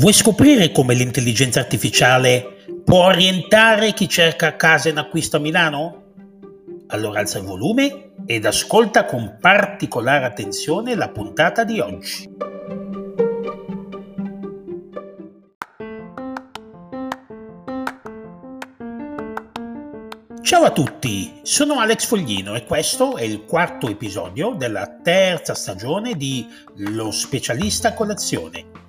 Vuoi scoprire come l'intelligenza artificiale può orientare chi cerca casa in acquisto a Milano? Allora alza il volume ed ascolta con particolare attenzione la puntata di oggi. Ciao a tutti, sono Alex Foglino e questo è il quarto episodio della terza stagione di Lo specialista colazione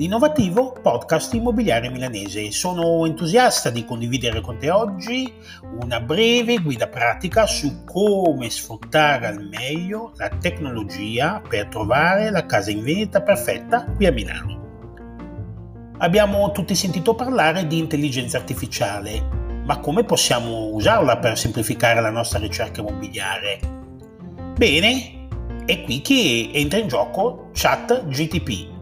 l'innovativo podcast immobiliare milanese. Sono entusiasta di condividere con te oggi una breve guida pratica su come sfruttare al meglio la tecnologia per trovare la casa in vendita perfetta qui a Milano. Abbiamo tutti sentito parlare di intelligenza artificiale, ma come possiamo usarla per semplificare la nostra ricerca immobiliare? Bene, è qui che entra in gioco ChatGTP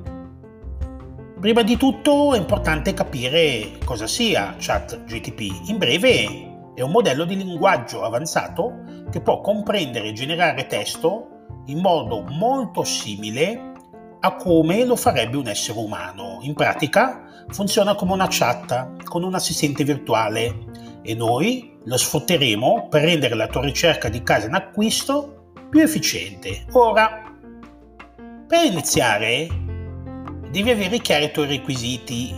Prima di tutto è importante capire cosa sia ChatGTP. In breve è un modello di linguaggio avanzato che può comprendere e generare testo in modo molto simile a come lo farebbe un essere umano. In pratica funziona come una chat con un assistente virtuale e noi lo sfrutteremo per rendere la tua ricerca di casa in acquisto più efficiente. Ora, per iniziare devi avere chiari i tuoi requisiti.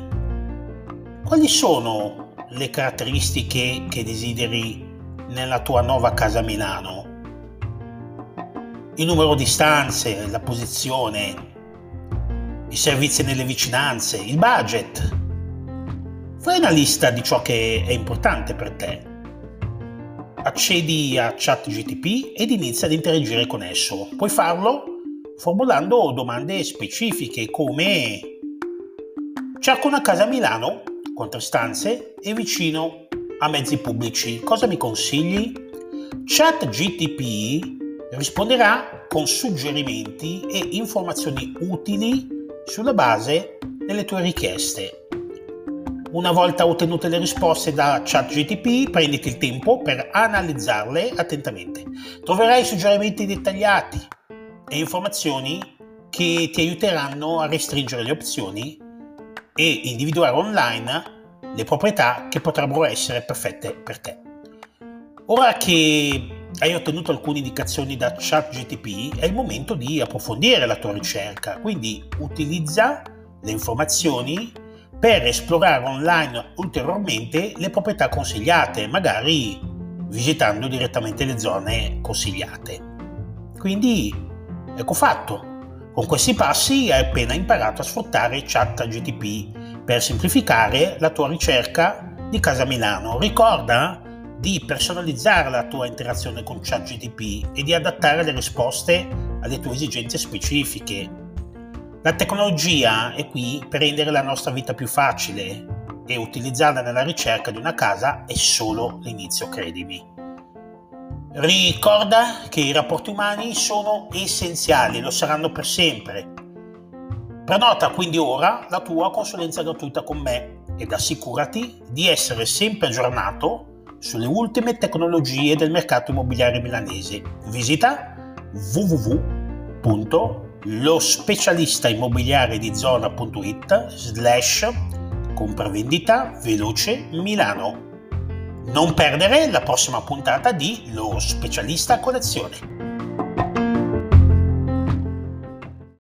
Quali sono le caratteristiche che desideri nella tua nuova casa a Milano? Il numero di stanze, la posizione, i servizi nelle vicinanze, il budget. Fai una lista di ciò che è importante per te. Accedi a ChatGTP ed inizia ad interagire con esso. Puoi farlo formulando domande specifiche come cerco una casa a Milano con tre stanze e vicino a mezzi pubblici, cosa mi consigli? ChatGTP risponderà con suggerimenti e informazioni utili sulla base delle tue richieste. Una volta ottenute le risposte da ChatGTP, prenditi il tempo per analizzarle attentamente. Troverai suggerimenti dettagliati, e informazioni che ti aiuteranno a restringere le opzioni e individuare online le proprietà che potrebbero essere perfette per te. Ora che hai ottenuto alcune indicazioni da ChatGTP, è il momento di approfondire la tua ricerca, quindi utilizza le informazioni per esplorare online ulteriormente le proprietà consigliate, magari visitando direttamente le zone consigliate. Quindi Ecco fatto. Con questi passi hai appena imparato a sfruttare ChatGTP per semplificare la tua ricerca di casa Milano. Ricorda di personalizzare la tua interazione con ChatGTP e di adattare le risposte alle tue esigenze specifiche. La tecnologia è qui per rendere la nostra vita più facile e utilizzarla nella ricerca di una casa è solo l'inizio, credimi. Ricorda che i rapporti umani sono essenziali, lo saranno per sempre. Prenota quindi ora la tua consulenza gratuita con me ed assicurati di essere sempre aggiornato sulle ultime tecnologie del mercato immobiliare milanese. Visita www.lospecialistaimmobiliaredi.zona.it slash compravendita veloce Milano. Non perdere la prossima puntata di Lo Specialista Collezione.